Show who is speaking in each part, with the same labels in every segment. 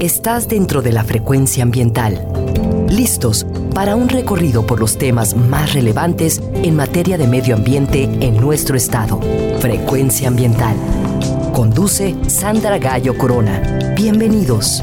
Speaker 1: Estás dentro de la frecuencia ambiental. Listos para un recorrido por los temas más relevantes en materia de medio ambiente en nuestro estado. Frecuencia ambiental. Conduce Sandra Gallo Corona. Bienvenidos.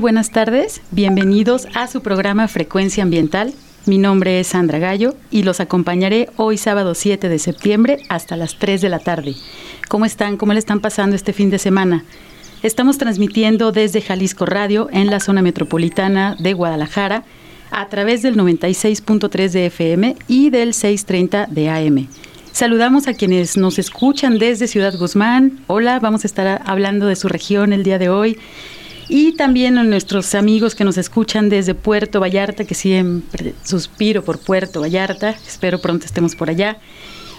Speaker 2: Buenas tardes. Bienvenidos a su programa Frecuencia Ambiental. Mi nombre es Sandra Gallo y los acompañaré hoy sábado 7 de septiembre hasta las 3 de la tarde. ¿Cómo están? ¿Cómo le están pasando este fin de semana? Estamos transmitiendo desde Jalisco Radio en la zona metropolitana de Guadalajara a través del 96.3 de FM y del 630 de AM. Saludamos a quienes nos escuchan desde Ciudad Guzmán. Hola, vamos a estar hablando de su región el día de hoy. Y también a nuestros amigos que nos escuchan desde Puerto Vallarta, que siempre suspiro por Puerto Vallarta. Espero pronto estemos por allá.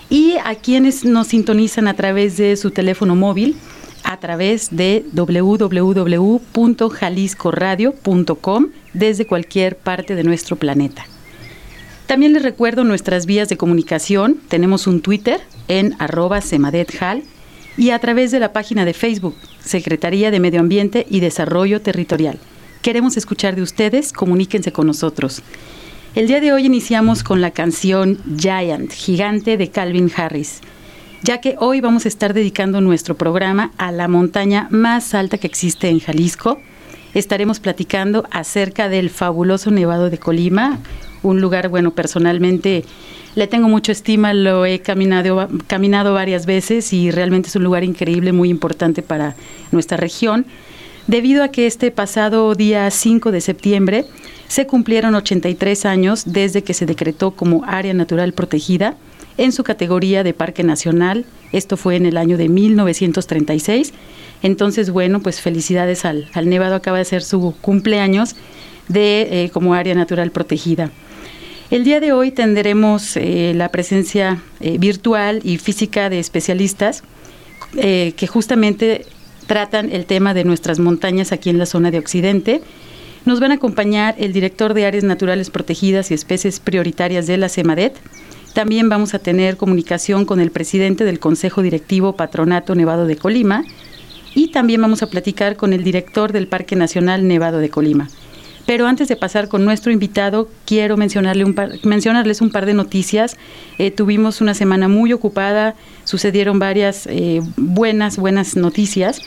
Speaker 2: Y a quienes nos sintonizan a través de su teléfono móvil, a través de www.jaliscoradio.com desde cualquier parte de nuestro planeta. También les recuerdo nuestras vías de comunicación. Tenemos un Twitter en arroba y a través de la página de Facebook, Secretaría de Medio Ambiente y Desarrollo Territorial. Queremos escuchar de ustedes, comuníquense con nosotros. El día de hoy iniciamos con la canción Giant, gigante de Calvin Harris, ya que hoy vamos a estar dedicando nuestro programa a la montaña más alta que existe en Jalisco. Estaremos platicando acerca del fabuloso Nevado de Colima, un lugar, bueno, personalmente le tengo mucha estima, lo he caminado, caminado varias veces y realmente es un lugar increíble, muy importante para nuestra región, debido a que este pasado día 5 de septiembre se cumplieron 83 años desde que se decretó como área natural protegida en su categoría de Parque Nacional. Esto fue en el año de 1936. Entonces, bueno, pues felicidades al, Nevado, acaba de ser su cumpleaños de eh, como área natural protegida. El día de hoy tendremos eh, la presencia eh, virtual y física de especialistas que justamente tratan el tema de nuestras montañas aquí en la zona de Occidente nos van a acompañar el director de Áreas Naturales Protegidas y Especies Prioritarias de la CEMADET. También vamos a tener comunicación con el presidente del Consejo Directivo Patronato Nevado de Colima y también vamos a platicar con el director del Parque Nacional Nevado de Colima. Pero antes de pasar con nuestro invitado, quiero mencionarles un par de noticias. Eh, tuvimos una semana muy ocupada, sucedieron varias eh, buenas, buenas noticias.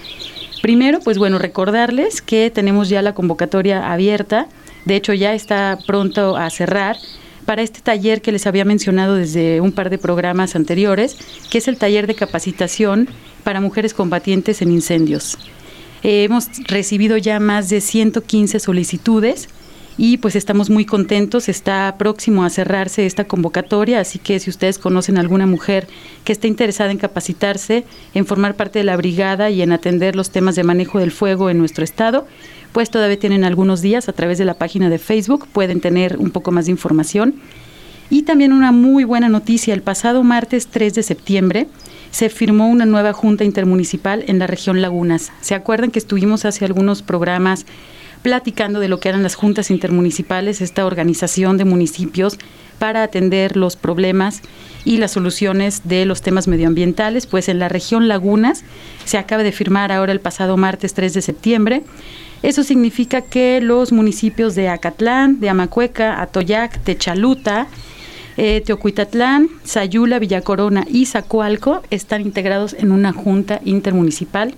Speaker 2: Primero, pues bueno, recordarles que tenemos ya la convocatoria abierta, de hecho ya está pronto a cerrar para este taller que les había mencionado desde un par de programas anteriores, que es el taller de capacitación para mujeres combatientes en incendios. Hemos recibido ya más de 115 solicitudes y pues estamos muy contentos, está próximo a cerrarse esta convocatoria, así que si ustedes conocen alguna mujer que esté interesada en capacitarse, en formar parte de la brigada y en atender los temas de manejo del fuego en nuestro estado, pues todavía tienen algunos días a través de la página de Facebook, pueden tener un poco más de información. Y también una muy buena noticia, el pasado martes 3 de septiembre se firmó una nueva junta intermunicipal en la región Lagunas. ¿Se acuerdan que estuvimos hace algunos programas platicando de lo que eran las juntas intermunicipales, esta organización de municipios para atender los problemas y las soluciones de los temas medioambientales, pues en la región Lagunas se acaba de firmar ahora el pasado martes 3 de septiembre. Eso significa que los municipios de Acatlán, de Amacueca, Atoyac, Techaluta, eh, Teocuitatlán, Sayula, Villacorona y Zacualco están integrados en una junta intermunicipal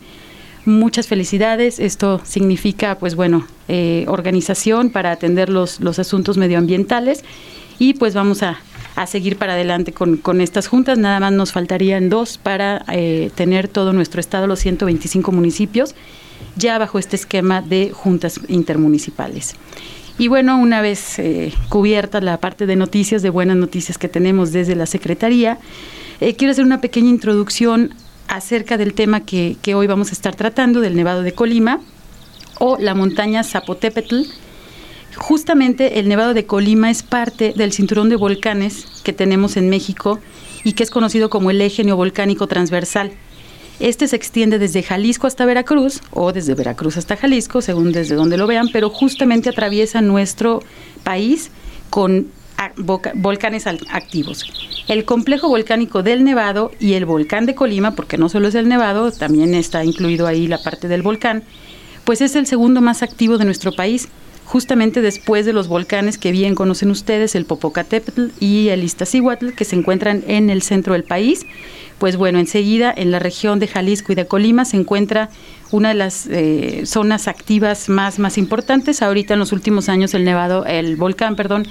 Speaker 2: muchas felicidades. Esto significa, pues bueno, eh, organización para atender los, los asuntos medioambientales y pues vamos a, seguir para adelante con, estas juntas. Nada más nos faltarían dos para eh, tener todo nuestro estado, los 125 municipios, ya bajo este esquema de juntas intermunicipales. Y bueno, una vez eh, cubierta la parte de noticias, de buenas noticias que tenemos desde la Secretaría, quiero hacer una pequeña introducción acerca del tema que, hoy vamos a estar tratando, del Nevado de Colima o la montaña Zapotepetl. Justamente el Nevado de Colima es parte del cinturón de volcanes que tenemos en México y que es conocido como el eje neovolcánico transversal. Este se extiende desde Jalisco hasta Veracruz o desde Veracruz hasta Jalisco, según desde donde lo vean, pero justamente atraviesa nuestro país con volcanes activos. El complejo volcánico del Nevado y el volcán de Colima, porque no solo es el Nevado, también está incluido ahí la parte del volcán, pues es el segundo más activo de nuestro país, justamente después de los volcanes que bien conocen ustedes, el Popocatépetl y el Iztaccíhuatl, que se encuentran en el centro del país. Pues bueno, enseguida en la región de Jalisco y de Colima se encuentra una de las eh, zonas activas más, más importantes. Ahorita en los últimos años el nevado, el volcán, perdón,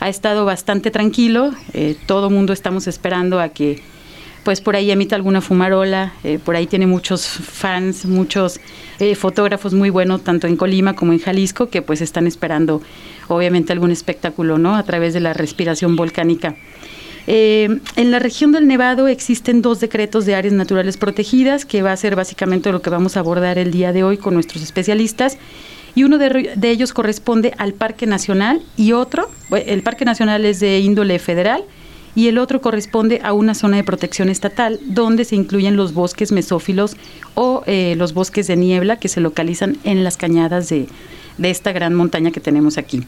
Speaker 2: ha estado bastante tranquilo. Eh, todo mundo estamos esperando a que pues por ahí emita alguna fumarola, eh, por ahí tiene muchos fans, muchos eh, fotógrafos muy buenos, tanto en Colima como en Jalisco, que pues están esperando obviamente algún espectáculo, ¿no? A través de la respiración volcánica. en la región del Nevado existen dos decretos de áreas naturales protegidas, que va a ser básicamente lo que vamos a abordar el día de hoy con nuestros especialistas y uno de, ellos corresponde al Parque Nacional y otro, el Parque Nacional es de índole federal y el otro corresponde a una zona de protección estatal donde se incluyen los bosques mesófilos o eh, los bosques de niebla que se localizan en las cañadas de, esta gran montaña que tenemos aquí.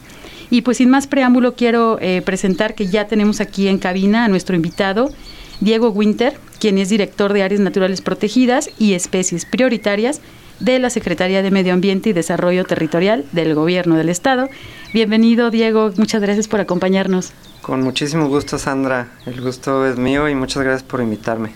Speaker 2: Y pues sin más preámbulo quiero eh, presentar que ya tenemos aquí en cabina a nuestro invitado, Diego Winter, quien es director de Áreas Naturales Protegidas y Especies Prioritarias de la Secretaría de Medio Ambiente y Desarrollo Territorial del Gobierno del Estado. Bienvenido, Diego. Muchas gracias por acompañarnos.
Speaker 3: Con muchísimo gusto, Sandra. El gusto es mío y muchas gracias por invitarme.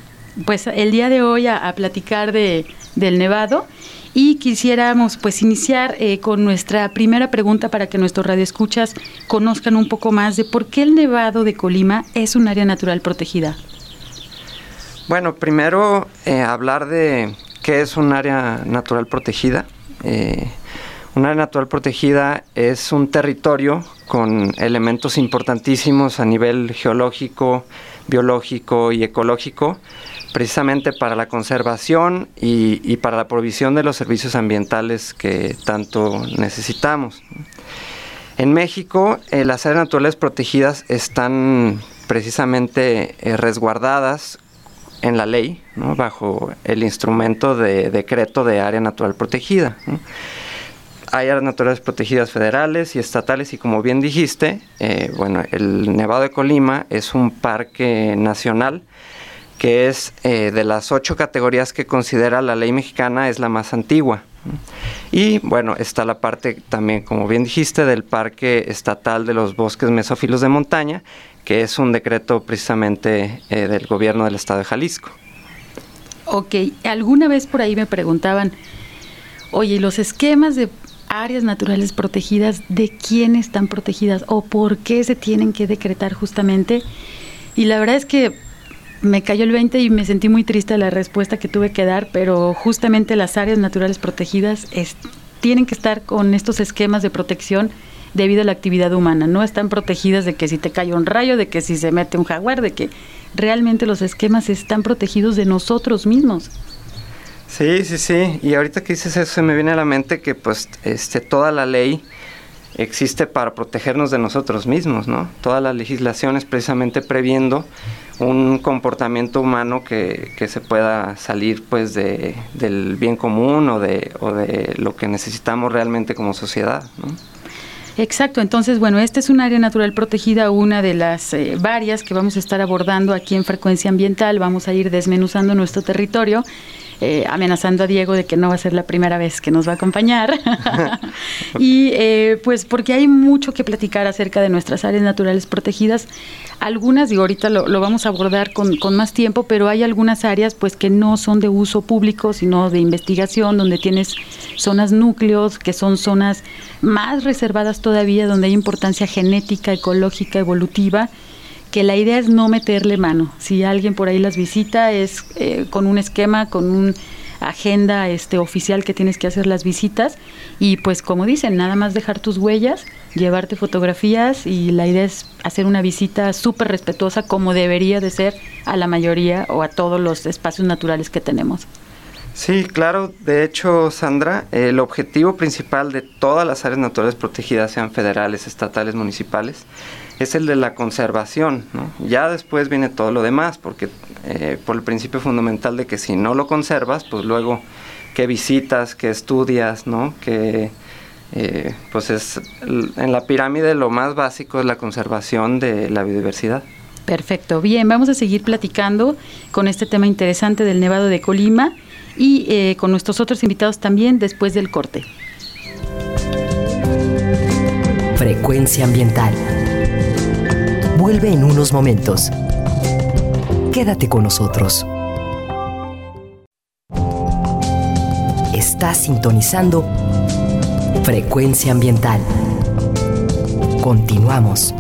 Speaker 2: Pues el día de hoy a, a platicar de, del Nevado y quisiéramos pues iniciar eh, con nuestra primera pregunta para que nuestros radioescuchas conozcan un poco más de por qué el Nevado de Colima es un área natural protegida.
Speaker 3: Bueno, primero eh, hablar de qué es un área natural protegida. Eh, un área natural protegida es un territorio con elementos importantísimos a nivel geológico, biológico y ecológico, precisamente para la conservación y, para la provisión de los servicios ambientales que tanto necesitamos. En México, eh, las áreas naturales protegidas están precisamente eh, resguardadas en la ley, bajo el instrumento de decreto de área natural protegida. Hay áreas naturales protegidas federales y estatales y como bien dijiste, eh, bueno, el Nevado de Colima es un parque nacional que es eh, de las ocho categorías que considera la ley mexicana es la más antigua. Y bueno, está la parte también, como bien dijiste, del Parque Estatal de los Bosques Mesófilos de Montaña, que es un decreto precisamente eh, del gobierno del estado de Jalisco.
Speaker 2: Ok, alguna vez por ahí me preguntaban, oye, los esquemas de áreas naturales protegidas, ¿de quién están protegidas o por qué se tienen que decretar justamente? Y la verdad es que me cayó el 20 y me sentí muy triste la respuesta que tuve que dar, pero justamente las áreas naturales protegidas tienen que estar con estos esquemas de protección debido a la actividad humana. No están protegidas de que si te cae un rayo, de que si se mete un jaguar, de que realmente los esquemas están protegidos de nosotros mismos.
Speaker 3: Sí, sí, sí. Y ahorita que dices eso, se me viene a la mente que pues este, toda la ley existe para protegernos de nosotros mismos, ¿no? Toda la legislación es precisamente previendo un comportamiento humano que, que se pueda salir pues de, del bien común o de, o de lo que necesitamos realmente como sociedad, ¿no?
Speaker 2: Exacto, entonces, bueno, esta es un área natural protegida, una de las eh, varias que vamos a estar abordando aquí en Frecuencia Ambiental. Vamos a ir desmenuzando nuestro territorio, eh, amenazando a Diego de que no va a ser la primera vez que nos va a acompañar. y eh, pues porque hay mucho que platicar acerca de nuestras áreas naturales protegidas. Algunas, digo, ahorita lo, lo vamos a abordar con, con, más tiempo, pero hay algunas áreas pues que no son de uso público, sino de investigación, donde tienes zonas núcleos, que son zonas más reservadas todavía, donde hay importancia genética, ecológica, evolutiva, que la idea es no meterle mano. Si alguien por ahí las visita, es eh, con un esquema, con un agenda este oficial que tienes que hacer las visitas y pues como dicen, nada más dejar tus huellas, llevarte fotografías y la idea es hacer una visita súper respetuosa como debería de ser a la mayoría o a todos los espacios naturales que tenemos.
Speaker 3: Sí, claro. De hecho, Sandra, el objetivo principal de todas las áreas naturales protegidas, sean federales, estatales, municipales, es el de la conservación. ¿no? Ya después viene todo lo demás, porque eh, por el principio fundamental de que si no lo conservas, pues luego qué visitas, qué estudias, ¿no? Que eh, pues es en la pirámide lo más básico es la conservación de la biodiversidad.
Speaker 2: Perfecto, bien, vamos a seguir platicando con este tema interesante del Nevado de Colima y eh, con nuestros otros invitados también después del corte.
Speaker 1: Frecuencia ambiental. Vuelve en unos momentos. Quédate con nosotros. Estás sintonizando Frecuencia ambiental. Continuamos.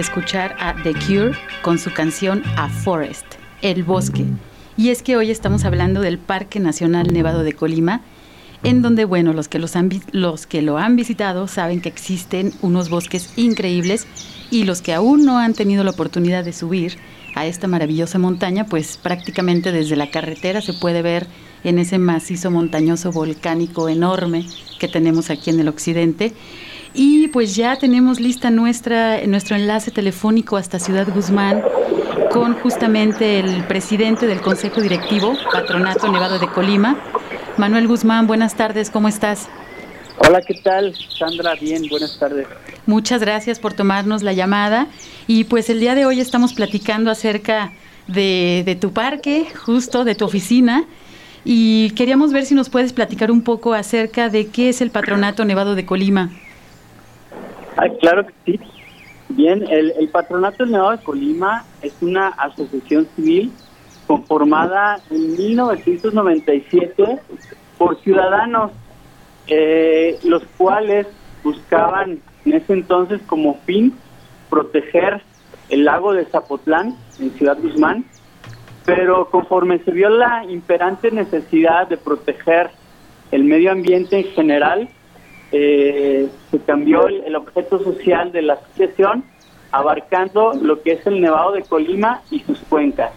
Speaker 2: Escuchar a The Cure con su canción A Forest, El Bosque. Y es que hoy estamos hablando del Parque Nacional Nevado de Colima, en donde, bueno, los que, los, han, los que lo han visitado saben que existen unos bosques increíbles y los que aún no han tenido la oportunidad de subir a esta maravillosa montaña, pues prácticamente desde la carretera se puede ver en ese macizo montañoso volcánico enorme que tenemos aquí en el occidente. Y pues ya tenemos lista nuestra, nuestro enlace telefónico hasta Ciudad Guzmán con justamente el presidente del Consejo Directivo, Patronato Nevado de Colima. Manuel Guzmán, buenas tardes, ¿cómo estás?
Speaker 4: Hola, ¿qué tal? Sandra, bien, buenas tardes.
Speaker 2: Muchas gracias por tomarnos la llamada. Y pues el día de hoy estamos platicando acerca de, de tu parque, justo de tu oficina. Y queríamos ver si nos puedes platicar un poco acerca de qué es el Patronato Nevado de Colima.
Speaker 4: Ah, claro que sí. Bien, el, el Patronato del Nevado de Colima es una asociación civil conformada en 1997 por ciudadanos, eh, los cuales buscaban en ese entonces como fin proteger el lago de Zapotlán en Ciudad Guzmán, pero conforme se vio la imperante necesidad de proteger el medio ambiente en general, eh, se cambió el, objeto social de la asociación, abarcando lo que es el Nevado de Colima y sus cuencas.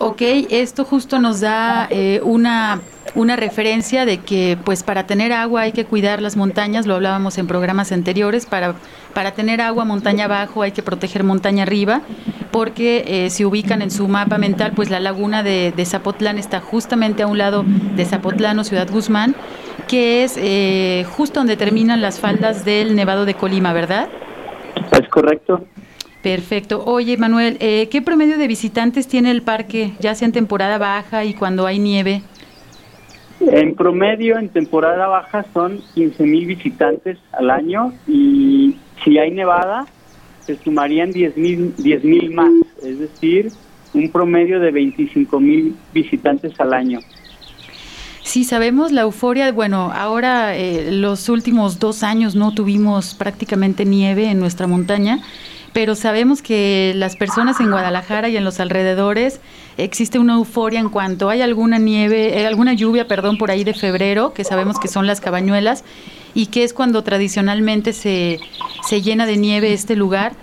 Speaker 2: Ok, esto justo nos da eh, una, una referencia de que pues para tener agua hay que cuidar las montañas, lo hablábamos en programas anteriores, para, para tener agua montaña abajo hay que proteger montaña arriba, porque eh, si ubican en su mapa mental, pues la laguna de, de Zapotlán está justamente a un lado de Zapotlán o Ciudad Guzmán, que es eh, justo donde terminan las faldas del Nevado de Colima, ¿verdad?
Speaker 4: Es correcto.
Speaker 2: Perfecto. Oye, Manuel, eh, ¿qué promedio de visitantes tiene el parque, ya sea en temporada baja y cuando hay nieve?
Speaker 4: En promedio, en temporada baja son 15 mil visitantes al año y si hay nevada, se sumarían 10 mil más, es decir, un promedio de 25 mil visitantes al año.
Speaker 2: Sí, sabemos la euforia. Bueno, ahora eh, los últimos dos años no tuvimos prácticamente nieve en nuestra montaña, pero sabemos que las personas en Guadalajara y en los alrededores existe una euforia en cuanto hay alguna nieve, eh, alguna lluvia, perdón, por ahí de febrero, que sabemos que son las cabañuelas y que es cuando tradicionalmente se, se llena de nieve este lugar.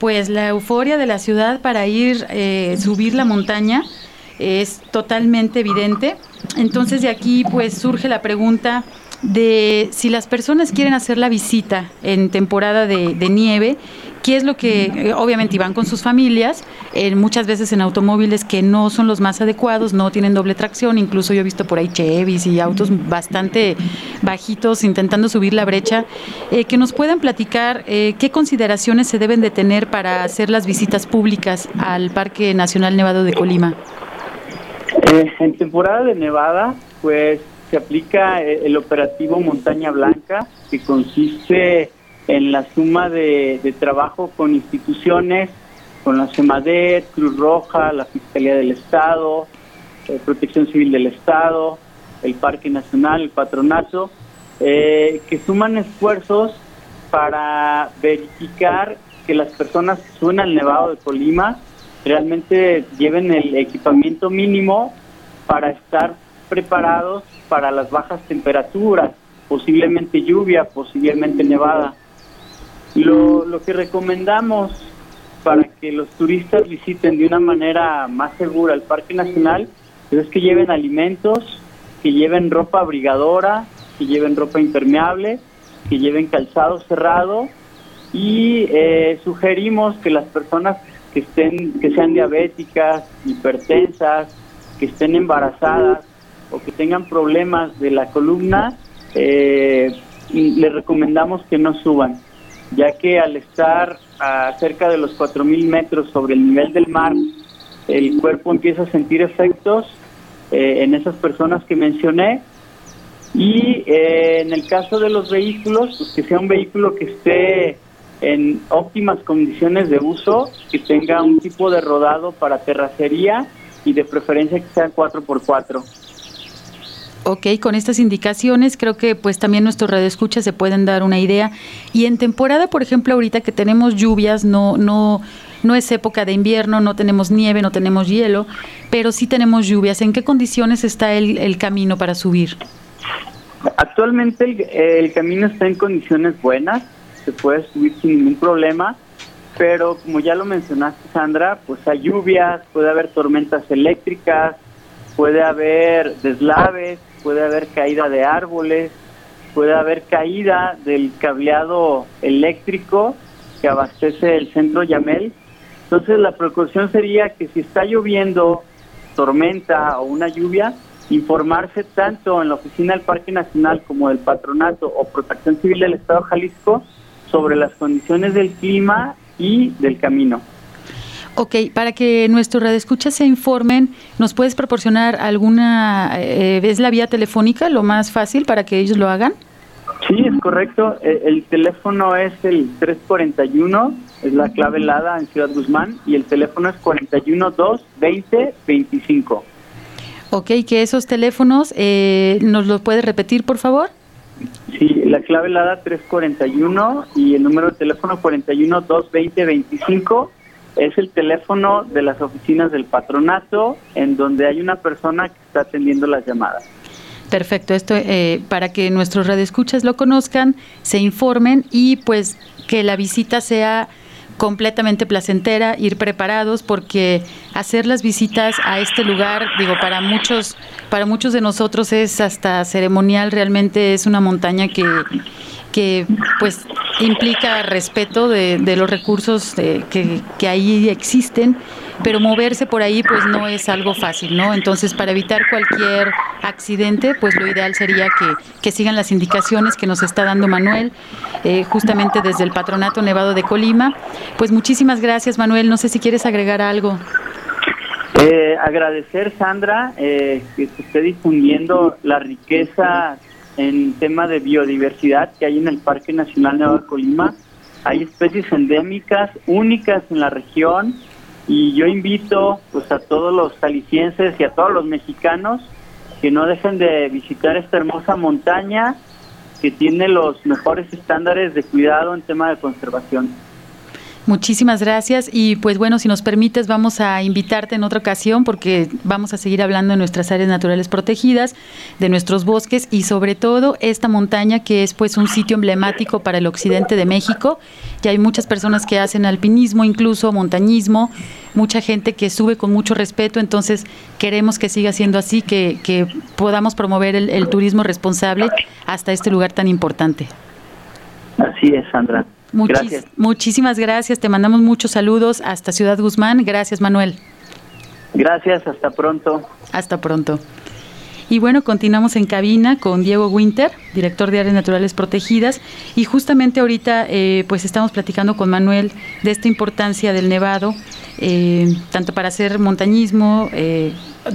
Speaker 2: Pues la euforia de la ciudad para ir eh, subir la montaña es totalmente evidente. Entonces de aquí pues surge la pregunta de si las personas quieren hacer la visita en temporada de, nieve, ¿qué es lo que, eh, obviamente iban con sus familias, eh, muchas veces en automóviles que no son los más adecuados, no tienen doble tracción, incluso yo he visto por ahí Chevys y autos bastante bajitos intentando subir la brecha, eh, que nos puedan platicar qué consideraciones se deben de tener para hacer las visitas públicas al Parque Nacional Nevado de Colima.
Speaker 4: Eh, en temporada de nevada, pues se aplica eh, el operativo Montaña Blanca, que consiste en la suma de, de trabajo con instituciones, con la CEMADET, Cruz Roja, la Fiscalía del Estado, eh, Protección Civil del Estado, el Parque Nacional, el Patronato, eh, que suman esfuerzos para verificar que las personas que suben al Nevado de Colima realmente lleven el equipamiento mínimo para estar preparados para las bajas temperaturas, posiblemente lluvia, posiblemente nevada. Lo, lo que recomendamos para que los turistas visiten de una manera más segura el Parque Nacional es que lleven alimentos, que lleven ropa abrigadora, que lleven ropa impermeable, que lleven calzado cerrado y eh, sugerimos que las personas estén que sean diabéticas, hipertensas, que estén embarazadas o que tengan problemas de la columna, eh, les recomendamos que no suban, ya que al estar a cerca de los 4.000 metros sobre el nivel del mar, el cuerpo empieza a sentir efectos eh, en esas personas que mencioné. Y eh, en el caso de los vehículos, pues que sea un vehículo que esté en óptimas condiciones de uso, que tenga un tipo de rodado para terracería y de preferencia que sea 4x4.
Speaker 2: Ok, con estas indicaciones creo que pues también nuestros radioescuchas se pueden dar una idea. Y en temporada, por ejemplo, ahorita que tenemos lluvias, no, no, no es época de invierno, no tenemos nieve, no tenemos hielo, pero sí tenemos lluvias. ¿En qué condiciones está el, el camino para subir?
Speaker 4: Actualmente el, el camino está en condiciones buenas, se puede subir sin ningún problema, pero como ya lo mencionaste Sandra, pues hay lluvias, puede haber tormentas eléctricas, puede haber deslaves, puede haber caída de árboles, puede haber caída del cableado eléctrico que abastece el centro Yamel. Entonces la precaución sería que si está lloviendo tormenta o una lluvia, informarse tanto en la oficina del Parque Nacional como del Patronato o Protección Civil del Estado de Jalisco sobre las condiciones del clima y del camino.
Speaker 2: Ok, para que nuestros radioescuchas se informen, ¿nos puedes proporcionar alguna, eh, es la vía telefónica lo más fácil para que ellos lo hagan?
Speaker 4: Sí, es correcto. Eh, El teléfono es el 341, es la clave helada en Ciudad Guzmán, y el teléfono es 41 2 20 25.
Speaker 2: Ok, que esos teléfonos, eh, ¿nos los puedes repetir, por favor?
Speaker 4: Sí, la clave helada 341 y el número de teléfono 41 2 20 25 es el teléfono de las oficinas del patronato en donde hay una persona que está atendiendo las llamadas.
Speaker 2: Perfecto, esto eh, para que nuestros radioescuchas lo conozcan, se informen y pues que la visita sea completamente placentera, ir preparados porque hacer las visitas a este lugar, digo, para muchos para muchos de nosotros es hasta ceremonial, realmente es una montaña que que pues implica respeto de, de los recursos de- que, que ahí existen, pero moverse por ahí pues no es algo fácil, ¿no? Entonces para evitar cualquier accidente pues lo ideal sería que, que sigan las indicaciones que nos está dando Manuel, eh, justamente desde el Patronato Nevado de Colima. Pues muchísimas gracias Manuel, no sé si quieres agregar algo.
Speaker 4: Eh, agradecer, Sandra, eh, que se esté difundiendo la riqueza en tema de biodiversidad que hay en el Parque Nacional Nevado Colima. Hay especies endémicas únicas en la región y yo invito pues a todos los jaliscienses y a todos los mexicanos que no dejen de visitar esta hermosa montaña que tiene los mejores estándares de cuidado en tema de conservación.
Speaker 2: Muchísimas gracias y pues bueno, si nos permites vamos a invitarte en otra ocasión porque vamos a seguir hablando de nuestras áreas naturales protegidas, de nuestros bosques y sobre todo esta montaña que es pues un sitio emblemático para el occidente de México. Ya hay muchas personas que hacen alpinismo, incluso montañismo, mucha gente que sube con mucho respeto, entonces queremos que siga siendo así, que, que podamos promover el, el turismo responsable hasta este lugar tan importante.
Speaker 4: Así es, Sandra.
Speaker 2: Muchis-
Speaker 4: Gracias.
Speaker 2: Muchísimas gracias, te mandamos muchos saludos hasta Ciudad Guzmán. Gracias, Manuel.
Speaker 4: Gracias, hasta pronto.
Speaker 2: Hasta pronto. Y bueno, continuamos en cabina con Diego Winter, director de Áreas Naturales Protegidas. Y justamente ahorita, eh, pues estamos platicando con Manuel de esta importancia del nevado, eh, tanto para hacer montañismo, eh,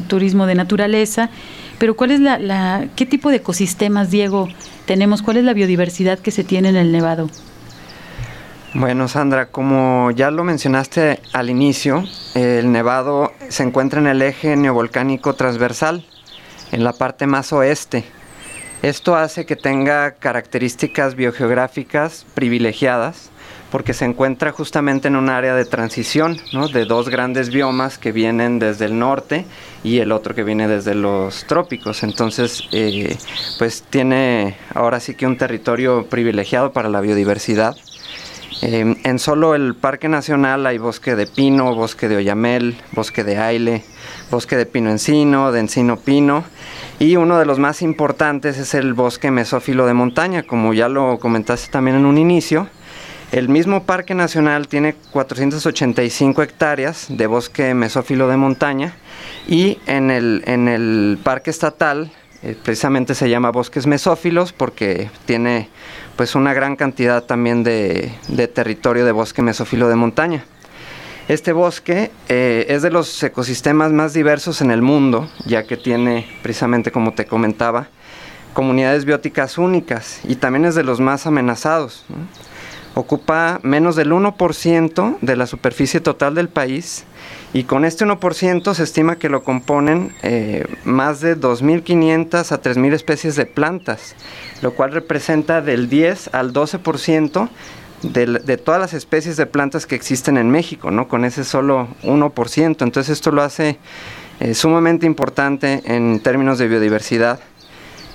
Speaker 2: turismo de naturaleza. Pero ¿cuál es la, la, qué tipo de ecosistemas, Diego, tenemos? ¿Cuál es la biodiversidad que se tiene en el nevado?
Speaker 3: Bueno, Sandra, como ya lo mencionaste al inicio, el nevado se encuentra en el eje neovolcánico transversal, en la parte más oeste. Esto hace que tenga características biogeográficas privilegiadas porque se encuentra justamente en un área de transición ¿no? de dos grandes biomas que vienen desde el norte y el otro que viene desde los trópicos. Entonces, eh, pues tiene ahora sí que un territorio privilegiado para la biodiversidad. Eh, en solo el Parque Nacional hay bosque de pino, bosque de oyamel, bosque de aile, bosque de pino encino, de encino pino y uno de los más importantes es el bosque mesófilo de montaña, como ya lo comentaste también en un inicio. El mismo Parque Nacional tiene 485 hectáreas de bosque mesófilo de montaña y en el, en el Parque Estatal eh, precisamente se llama bosques mesófilos porque tiene pues una gran cantidad también de, territorio de bosque mesófilo de montaña. Este bosque eh, es de los ecosistemas más diversos en el mundo, ya que tiene, precisamente como te comentaba, comunidades bióticas únicas y también es de los más amenazados. Ocupa menos del 1% de la superficie total del país Y con este 1% se estima que lo componen eh, más de 2.500 a 3.000 especies de plantas, lo cual representa del 10 al 12% de, de, todas las especies de plantas que existen en México, ¿no? Con ese solo 1%. Entonces esto lo hace eh, sumamente importante en términos de biodiversidad.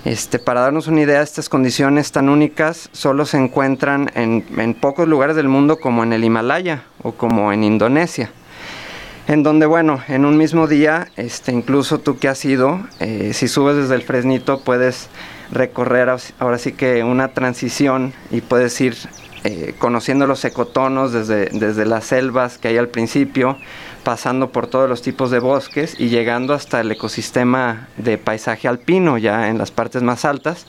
Speaker 3: Este, para darnos una idea, estas condiciones tan únicas solo se encuentran en, en pocos lugares del mundo como en el Himalaya o como en Indonesia en donde bueno, en un mismo día, este, incluso tú que has ido, eh, si subes desde el Fresnito puedes recorrer ahora sí que una transición y puedes ir eh, conociendo los ecotonos desde, desde las selvas que hay al principio, pasando por todos los tipos de bosques y llegando hasta el ecosistema de paisaje alpino ya en las partes más altas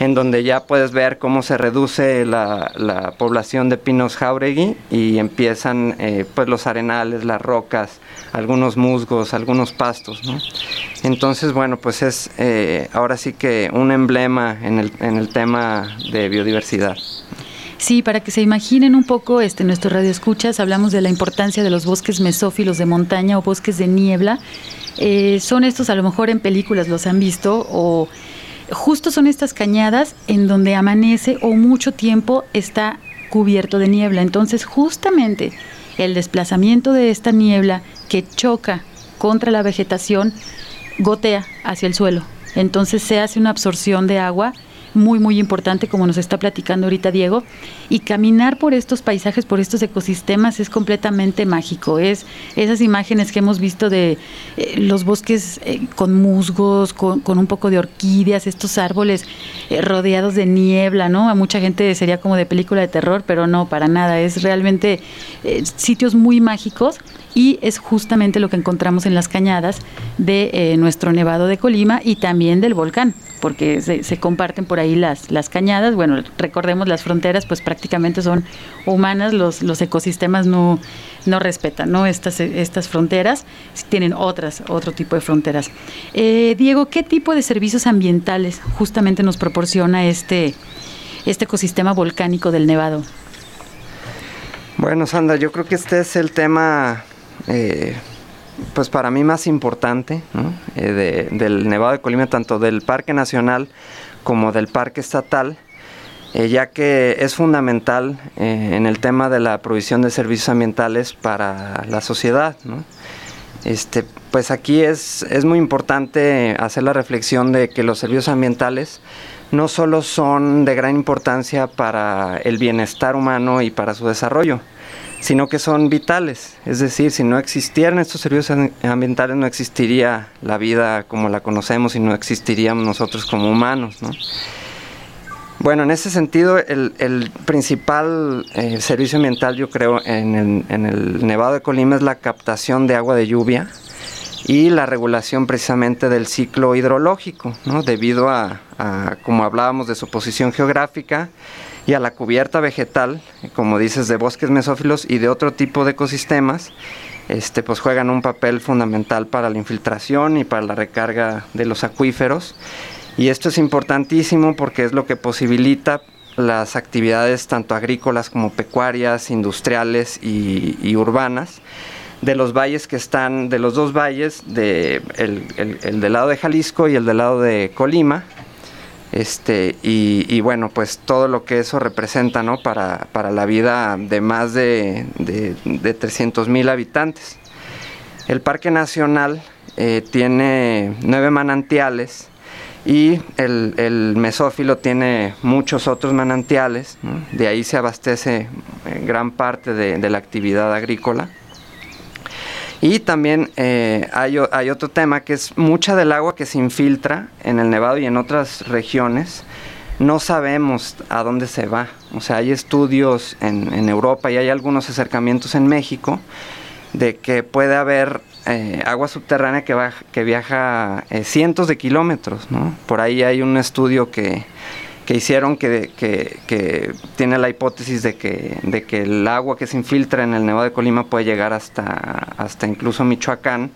Speaker 3: en donde ya puedes ver cómo se reduce la, la población de pinos jauregui y empiezan eh, pues los arenales, las rocas, algunos musgos, algunos pastos. Entonces, bueno, pues es eh, ahora sí que un emblema en el, en el tema de biodiversidad.
Speaker 2: Sí, para que se imaginen un poco, este, nuestro radio escuchas, hablamos de la importancia de los bosques mesófilos de montaña o bosques de niebla. Eh, son estos, a lo mejor en películas los han visto o justo son estas cañadas en donde amanece o mucho tiempo está cubierto de niebla. Entonces, justamente el desplazamiento de esta niebla que choca contra la vegetación gotea hacia el suelo. Entonces se hace una absorción de agua muy, muy importante, como nos está platicando ahorita Diego. Y caminar por estos paisajes, por estos ecosistemas, es completamente mágico. Es esas imágenes que hemos visto de eh, los bosques eh, con musgos, con, con, un poco de orquídeas, estos árboles eh, rodeados de niebla, ¿no? A mucha gente sería como de película de terror, pero no, para nada. Es realmente sitios muy mágicos y es justamente lo que encontramos en las cañadas de eh, nuestro Nevado de Colima y también del volcán, porque se, comparten por ahí las, las cañadas. Bueno, recordemos las fronteras, pues prácticamente son humanas, los, los ecosistemas no, no respetan ¿no? Estas, estas fronteras, tienen otras, otro tipo de fronteras. Eh, Diego, ¿qué tipo de servicios ambientales justamente nos proporciona este, este ecosistema volcánico del Nevado?
Speaker 3: Bueno, Sandra, yo creo que este es el tema eh, pues para mí más importante eh, de, del Nevado de Colima, tanto del Parque Nacional como del Parque Estatal, eh, ya que es fundamental en el tema de la provisión de servicios ambientales para la sociedad. Este, pues aquí es, es muy importante hacer la reflexión de que los servicios ambientales no solo son de gran importancia para el bienestar humano y para su desarrollo, sino que son vitales. Es decir, si no existieran estos servicios ambientales, no existiría la vida como la conocemos y no existiríamos nosotros como humanos. ¿no? Bueno, en ese sentido, el, principal eh, servicio ambiental, yo creo, en el, en el Nevado de Colima es la captación de agua de lluvia y la regulación precisamente del ciclo hidrológico, ¿no? debido a, a, como hablábamos, de su posición geográfica y a la cubierta vegetal, como dices, de bosques mesófilos y de otro tipo de ecosistemas, este, pues juegan un papel fundamental para la infiltración y para la recarga de los acuíferos. Y esto es importantísimo porque es lo que posibilita las actividades tanto agrícolas como pecuarias, industriales y, urbanas de los valles que están, de los dos valles, de el, del lado de Jalisco y el del lado de Colima, este, y, bueno, pues todo lo que eso representa, ¿no? Para, para la vida de más de, de, de 300 mil habitantes. El Parque Nacional eh, tiene nueve manantiales y el, mesófilo tiene muchos otros manantiales, de ahí se abastece eh, gran parte de la actividad agrícola. Y también eh, hay, hay, otro tema que es mucha del agua que se infiltra en el Nevado y en otras regiones. No sabemos a dónde se va. O sea, hay estudios en, Europa y hay algunos acercamientos en México de que puede haber eh, agua subterránea que, va, que viaja eh, cientos de kilómetros. ¿no? Por ahí hay un estudio que, que hicieron que, tiene la hipótesis de que, de que el agua que se infiltra en el Nevado de Colima puede llegar hasta, hasta incluso Michoacán.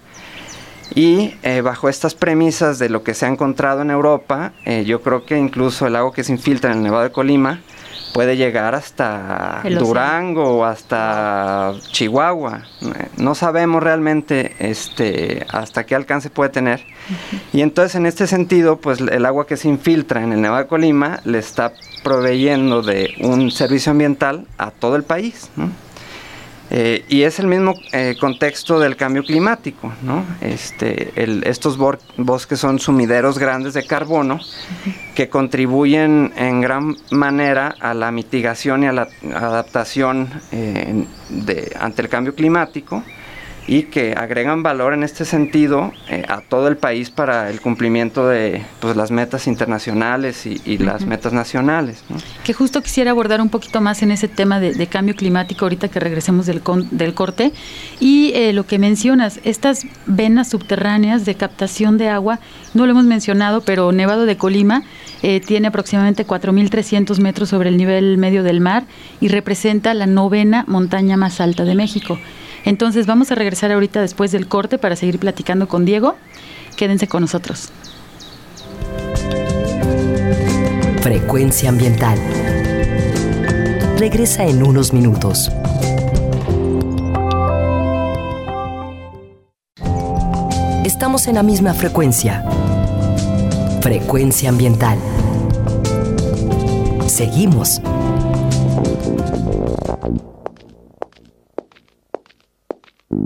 Speaker 3: Y eh, bajo estas premisas de lo que se ha encontrado en Europa, eh, yo creo que incluso el agua que se infiltra en el Nevado de Colima puede llegar hasta. Durango o hasta Chihuahua. No sabemos realmente este, hasta qué alcance puede tener. Y entonces en este sentido, pues el agua que se infiltra en el Nevado de Colima le está proveyendo de un servicio ambiental a todo el país. ¿no? Eh, y es el mismo eh, contexto del cambio climático, ¿no? Este, estos bosques son sumideros grandes de carbono que contribuyen en gran manera a la mitigación y a la adaptación eh, de- ante el cambio climático y que agregan valor en este sentido eh, a todo el país para el cumplimiento de pues, las metas internacionales y, y las metas nacionales. ¿no?
Speaker 2: Que justo quisiera abordar un poquito más en ese tema de, de cambio climático ahorita que regresemos del, con- del corte. Y eh, lo que mencionas, estas venas subterráneas de captación de agua, no lo hemos mencionado, pero Nevado de Colima eh, tiene aproximadamente 4.300 metros sobre el nivel medio del mar y representa la novena montaña más alta de México. Entonces vamos a regresar ahorita después del corte para seguir platicando con Diego. Quédense con nosotros.
Speaker 1: Frecuencia ambiental. Regresa en unos minutos. Estamos en la misma frecuencia. Frecuencia ambiental. Seguimos.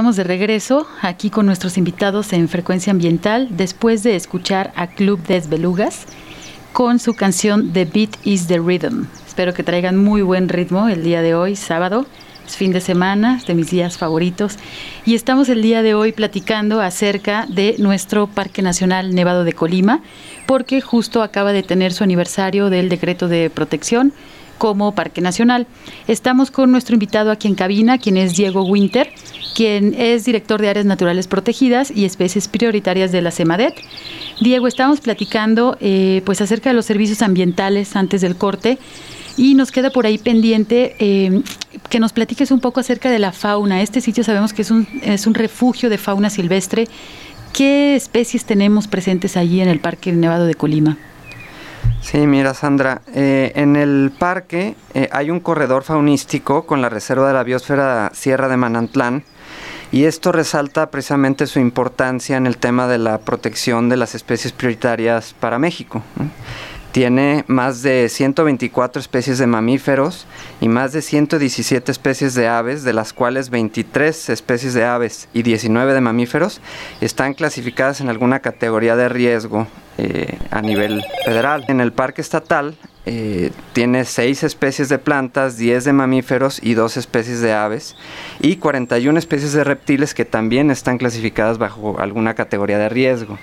Speaker 2: Estamos de regreso aquí con nuestros invitados en Frecuencia Ambiental después de escuchar a Club Des Belugas con su canción The Beat is the Rhythm. Espero que traigan muy buen ritmo el día de hoy, sábado. Es fin de semana, es de mis días favoritos. Y estamos el día de hoy platicando acerca de nuestro Parque Nacional Nevado de Colima, porque justo acaba de tener su aniversario del decreto de protección como Parque Nacional. Estamos con nuestro invitado aquí en cabina, quien es Diego Winter, quien es director de Áreas Naturales Protegidas y Especies Prioritarias de la CEMADET. Diego, estábamos platicando eh, pues acerca de los servicios ambientales antes del corte y nos queda por ahí pendiente eh, que nos platiques un poco acerca de la fauna. Este sitio sabemos que es un, es un refugio de fauna silvestre. ¿Qué especies tenemos presentes allí en el Parque Nevado de Colima?
Speaker 3: Sí, mira Sandra, eh, en el parque hay un corredor faunístico con la Reserva de la Biosfera Sierra de Manantlán y esto resalta precisamente su importancia en el tema de la protección de las especies prioritarias para México. Tiene más de 124 especies de mamíferos y más de 117 especies de aves, de las cuales 23 especies de aves y 19 de mamíferos están clasificadas en alguna categoría de riesgo eh, a nivel federal. En el parque estatal eh, tiene 6 especies de plantas, 10 de mamíferos y 2 especies de aves y 41 especies de reptiles que también están clasificadas bajo alguna categoría de riesgo.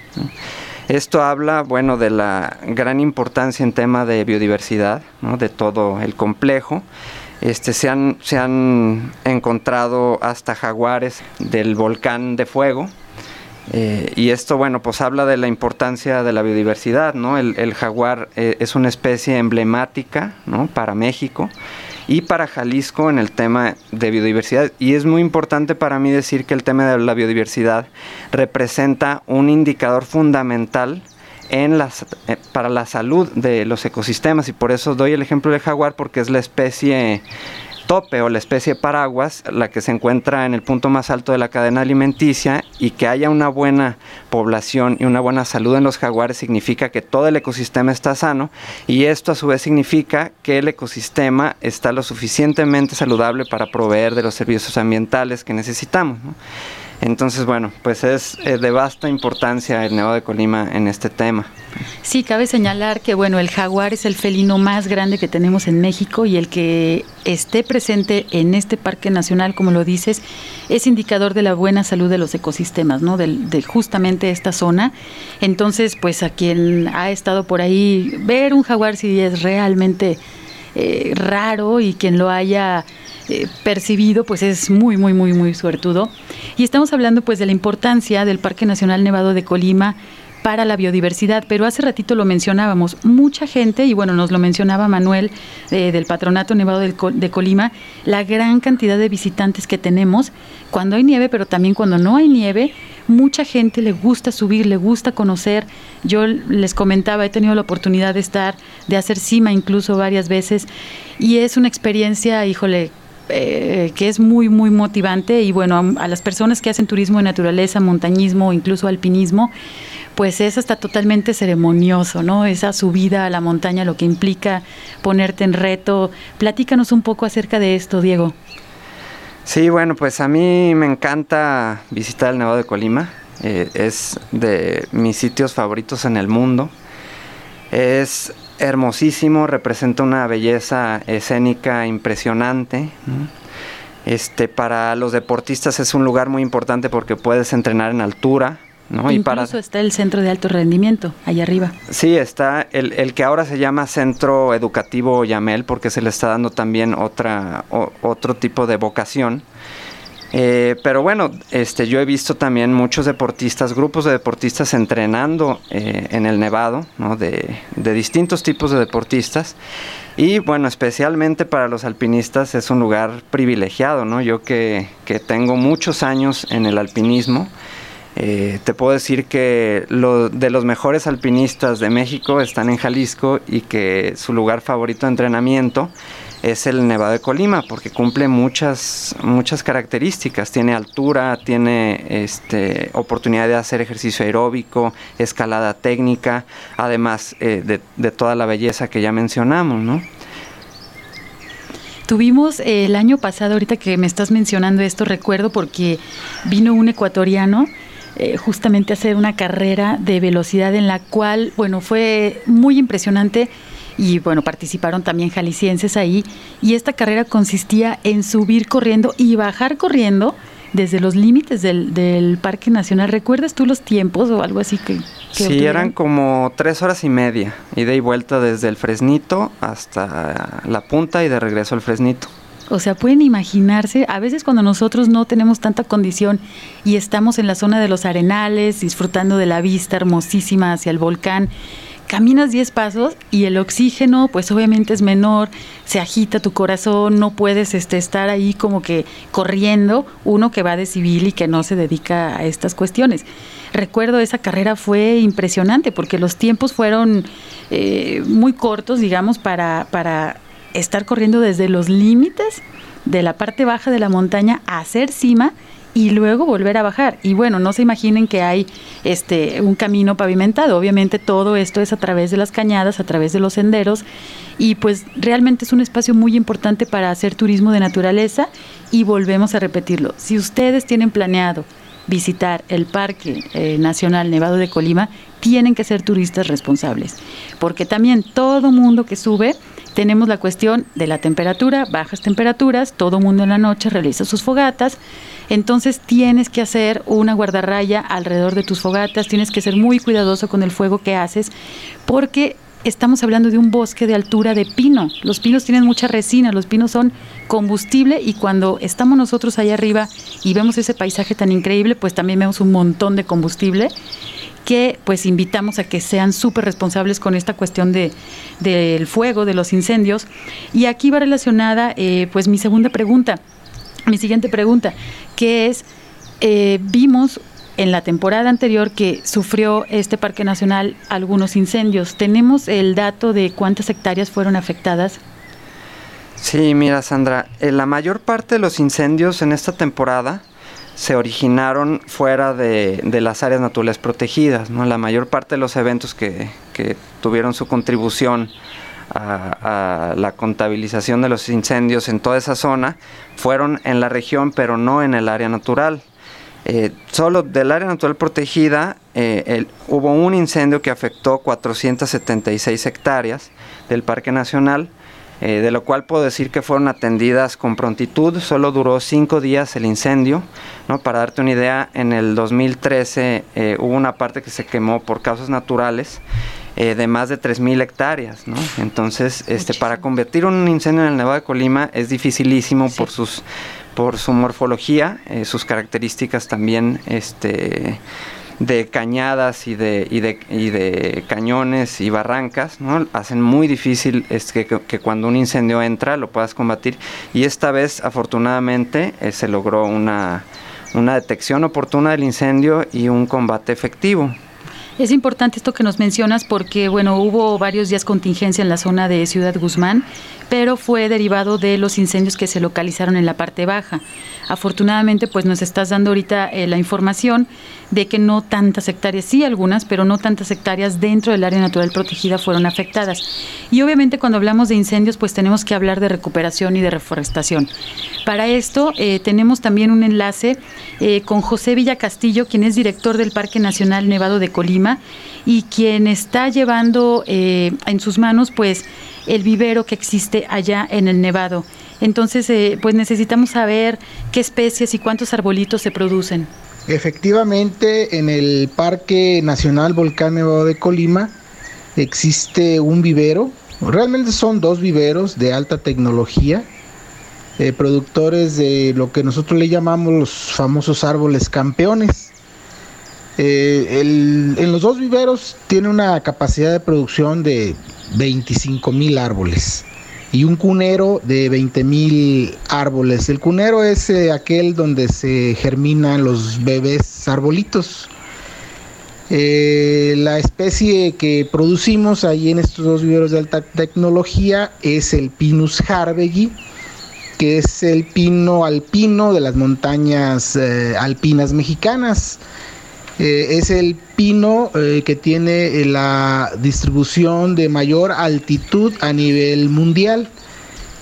Speaker 3: Esto habla, bueno, de la gran importancia en tema de biodiversidad, de todo el complejo. Este, se, han, se han encontrado hasta jaguares del volcán de fuego. Eh, y esto, bueno, pues habla de la importancia de la biodiversidad, ¿no? El, jaguar eh, es una especie emblemática, ¿no? Para México y para Jalisco en el tema de biodiversidad. Y es muy importante para mí decir que el tema de la biodiversidad representa un indicador fundamental en las, eh, para la salud de los ecosistemas y por eso doy el ejemplo del jaguar porque es la especie tope o la especie paraguas, la que se encuentra en el punto más alto de la cadena alimenticia y que haya una buena población y una buena salud en los jaguares significa que todo el ecosistema está sano y esto a su vez significa que el ecosistema está lo suficientemente saludable para proveer de los servicios ambientales que necesitamos. Entonces, bueno, pues es eh, de vasta importancia el Nevado de Colima en este tema.
Speaker 2: Sí, cabe señalar que bueno, el jaguar es el felino más grande que tenemos en México y el que esté presente en este parque nacional, como lo dices, es indicador de la buena salud de los ecosistemas, ¿no? Del- De, justamente esta zona. Entonces, pues a quien ha estado por ahí, ver un jaguar si es realmente eh, raro y quien lo haya eh, percibido, pues es muy, muy, muy, muy suertudo. Y estamos hablando pues de la importancia del Parque Nacional Nevado de Colima para la biodiversidad, pero hace ratito lo mencionábamos, mucha gente, y bueno, nos lo mencionaba Manuel eh, del Patronato Nevado de Colima, la gran cantidad de visitantes que tenemos cuando hay nieve, pero también cuando no hay nieve, mucha gente le gusta subir, le gusta conocer. Yo les comentaba, he tenido la oportunidad de estar, de hacer cima incluso varias veces, y es una experiencia, híjole, eh, que es muy, muy motivante y bueno, a, las personas que hacen turismo de naturaleza, montañismo, incluso alpinismo, pues es hasta totalmente ceremonioso, ¿no? Esa subida a la montaña, lo que implica ponerte en reto. Platícanos un poco acerca de esto, Diego.
Speaker 3: Sí, bueno, pues a mí me encanta visitar el Nevado de Colima. Eh, es de mis sitios favoritos en el mundo. Es hermosísimo, representa una belleza escénica impresionante. ¿no? Este, para los deportistas es un lugar muy importante porque puedes entrenar en altura. ¿no? Y
Speaker 2: Incluso
Speaker 3: para,
Speaker 2: está el centro de alto rendimiento, allá arriba.
Speaker 3: Sí, está el, el que ahora se llama Centro Educativo Yamel porque se le está dando también otra, o- otro tipo de vocación. Eh, pero bueno, este, yo he visto también muchos deportistas, grupos de deportistas entrenando eh, en el Nevado, de, de distintos tipos de deportistas. Y bueno, especialmente para los alpinistas es un lugar privilegiado, ¿no? Yo que, que tengo muchos años en el alpinismo, eh, te puedo decir que lo, de los mejores alpinistas de México están en Jalisco y que su lugar favorito de entrenamiento es el Nevado de Colima porque cumple muchas muchas características. Tiene altura tiene este oportunidad de hacer ejercicio aeróbico escalada técnica además eh, de, de toda la belleza que ya mencionamos no
Speaker 2: Tuvimos eh, el año pasado, ahorita que me estás mencionando esto, recuerdo porque vino un ecuatoriano eh, justamente a hacer una carrera de velocidad en la cual, bueno, fue muy impresionante y bueno, participaron también jaliscienses ahí y esta carrera consistía en subir corriendo y bajar corriendo desde los límites del, del Parque Nacional. ¿Recuerdas tú los tiempos o algo así que... que
Speaker 3: Sí,
Speaker 2: obtuvieron?
Speaker 3: eran como tres horas y media, ida y vuelta desde el Fresnito hasta la punta y de regreso al Fresnito.
Speaker 2: O sea, pueden imaginarse, a veces cuando nosotros no tenemos tanta condición y estamos en la zona de los arenales, disfrutando de la vista hermosísima hacia el volcán, caminas 10 pasos y el oxígeno pues obviamente es menor, se agita tu corazón, no puedes este, estar ahí como que corriendo, uno que va de civil y que no se dedica a estas cuestiones. Recuerdo esa carrera fue impresionante porque los tiempos fueron eh, muy cortos, digamos, para, para estar corriendo desde los límites de la parte baja de la montaña a hacer cima y luego volver a bajar. Y bueno, no se imaginen que hay este un camino pavimentado. Obviamente todo esto es a través de las cañadas, a través de los senderos y pues realmente es un espacio muy importante para hacer turismo de naturaleza y volvemos a repetirlo. Si ustedes tienen planeado visitar el Parque eh, Nacional Nevado de Colima, tienen que ser turistas responsables, porque también todo mundo que sube tenemos la cuestión de la temperatura, bajas temperaturas, todo mundo en la noche realiza sus fogatas, entonces tienes que hacer una guardarraya alrededor de tus fogatas, tienes que ser muy cuidadoso con el fuego que haces, porque estamos hablando de un bosque de altura de pino. Los pinos tienen mucha resina, los pinos son combustible y cuando estamos nosotros allá arriba y vemos ese paisaje tan increíble, pues también vemos un montón de combustible que pues invitamos a que sean súper responsables con esta cuestión de, del fuego, de los incendios. Y aquí va relacionada eh, pues mi segunda pregunta, mi siguiente pregunta, que es, eh, vimos en la temporada anterior que sufrió este Parque Nacional algunos incendios. ¿Tenemos el dato de cuántas hectáreas fueron afectadas?
Speaker 3: Sí, mira Sandra, eh, la mayor parte de los incendios en esta temporada se originaron fuera de, de las áreas naturales protegidas. ¿no? La mayor parte de los eventos que, que tuvieron su contribución a, la contabilización de los incendios en toda esa zona fueron en la región, pero no en el área natural. Eh, solo del área natural protegida eh, el, hubo un incendio que afectó 476 hectáreas del Parque Nacional, eh, de lo cual puedo decir que fueron atendidas con prontitud. Solo duró cinco días el incendio. ¿no? Para darte una idea, en el 2013 eh, hubo una parte que se quemó por causas naturales eh, de más de 3.000 hectáreas. ¿no? Entonces, este, para convertir un incendio en el Nevado de Colima es dificilísimo
Speaker 2: Sí.
Speaker 3: por sus por su morfología, sus características también este, de cañadas y de, y, de, y de cañones y barrancas, ¿no? hacen muy difícil este, que, que cuando un incendio entra lo puedas combatir. Y esta vez, afortunadamente, eh, se logró una, una detección oportuna del incendio y un combate efectivo.
Speaker 2: Es importante esto que nos mencionas porque, bueno, hubo varios días contingencia en la zona de Ciudad Guzmán, pero fue derivado de los incendios que se localizaron en la parte baja. Afortunadamente, pues nos estás dando ahorita eh, la información de que no tantas hectáreas, sí algunas, pero no tantas hectáreas dentro del área natural protegida fueron afectadas. Y obviamente cuando hablamos de incendios, pues tenemos que hablar de recuperación y de reforestación. Para esto eh, tenemos también un enlace eh, con José Villa Castillo, quien es director del Parque Nacional Nevado de Colima y quien está llevando eh, en sus manos pues el vivero que existe allá en el Nevado. Entonces, eh, pues necesitamos saber qué especies y cuántos arbolitos se producen.
Speaker 5: Efectivamente, en el Parque Nacional Volcán Nevado de Colima existe un vivero. Realmente son dos viveros de alta tecnología eh, productores de lo que nosotros le llamamos los famosos árboles campeones. Eh, en los dos viveros tiene una capacidad de producción de 25 mil árboles y un cunero de 20 mil árboles. El cunero es eh, aquel donde se germinan los bebés arbolitos. Eh, la especie que producimos ahí en estos dos viveros de alta tecnología es el Pinus harvegi, que es el pino alpino de las montañas alpinas mexicanas. Eh, es el pino eh, que tiene eh, la distribución de mayor altitud a nivel mundial.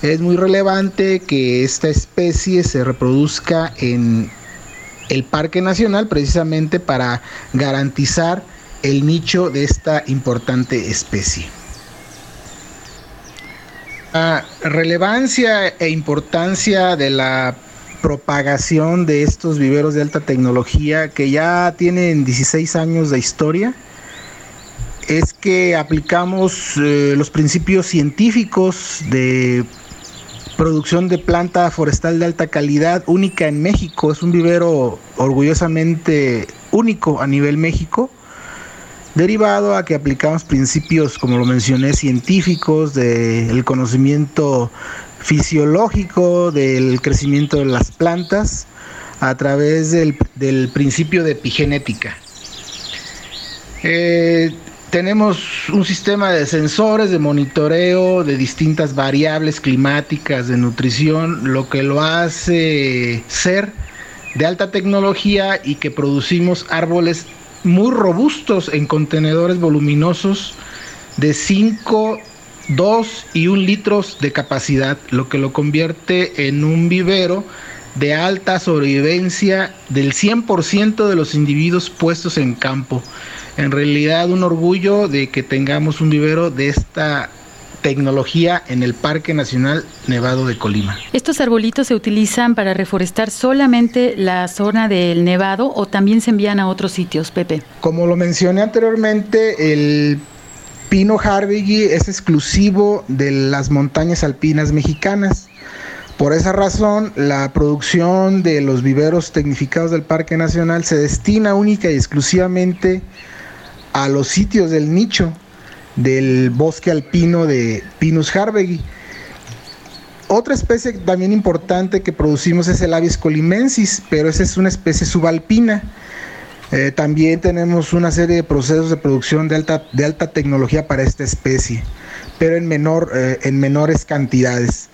Speaker 5: Es muy relevante que esta especie se reproduzca en el Parque Nacional precisamente para garantizar el nicho de esta importante especie. La relevancia e importancia de la propagación de estos viveros de alta tecnología que ya tienen 16 años de historia es que aplicamos eh, los principios científicos de producción de planta forestal de alta calidad única en México. Es un vivero orgullosamente único a nivel México, derivado a que aplicamos principios, como lo mencioné, científicos, del conocimiento fisiológico, del crecimiento de las plantas, a través del, del principio de epigenética. Eh, tenemos un sistema de sensores, de monitoreo de distintas variables climáticas, de nutrición, lo que lo hace ser de alta tecnología y que producimos árboles muy robustos en contenedores voluminosos de 5, 2 y 1 litros de capacidad, lo que lo convierte en un vivero de alta sobrevivencia del 100% de los individuos puestos en campo. En realidad un orgullo de que tengamos un vivero de esta tecnología en el Parque Nacional Nevado de Colima.
Speaker 2: ¿Estos arbolitos se utilizan para reforestar solamente la zona del Nevado o también se envían a otros sitios, Pepe?
Speaker 5: Como lo mencioné anteriormente, el pino harvigi es exclusivo de las montañas alpinas mexicanas. Por esa razón, la producción de los viveros tecnificados del Parque Nacional se destina única y exclusivamente a los sitios del nicho del bosque alpino de Pinus harvegi. Otra especie también importante que producimos es el Abies colimensis, pero esa es una especie subalpina. Eh, también tenemos una serie de procesos de producción de alta, de alta tecnología para esta especie, pero en, menor, eh, en menores cantidades.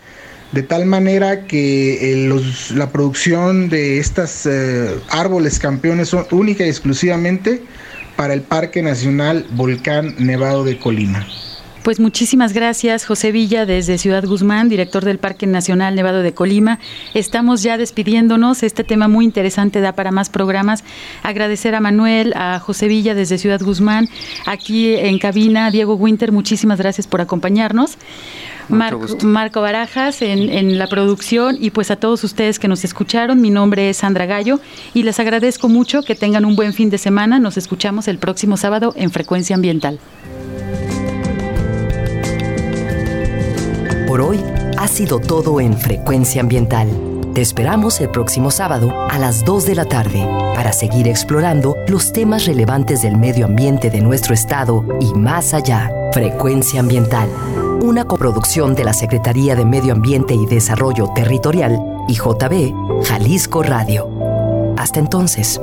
Speaker 5: De tal manera que eh, la producción de estos árboles campeones son única y exclusivamente para el Parque Nacional Volcán Nevado de Colima.
Speaker 2: Pues muchísimas gracias, José Villa, desde Ciudad Guzmán, director del Parque Nacional Nevado de Colima. Estamos ya despidiéndonos. Este tema muy interesante da para más programas. Agradecer a Manuel, a José Villa desde Ciudad Guzmán, aquí en cabina, Diego Winter, muchísimas gracias por acompañarnos. Marco Barajas en, en la producción y pues a todos ustedes que nos escucharon. Mi nombre es Sandra Gallo y les agradezco mucho que tengan un buen fin de semana. Nos escuchamos el próximo sábado en Frecuencia Ambiental.
Speaker 1: Por hoy ha sido todo en Frecuencia Ambiental. Te esperamos el próximo sábado a las 2 de la tarde para seguir explorando los temas relevantes del medio ambiente de nuestro estado y más allá. Frecuencia Ambiental, una coproducción de la Secretaría de Medio Ambiente y Desarrollo Territorial y JB Jalisco Radio. Hasta entonces.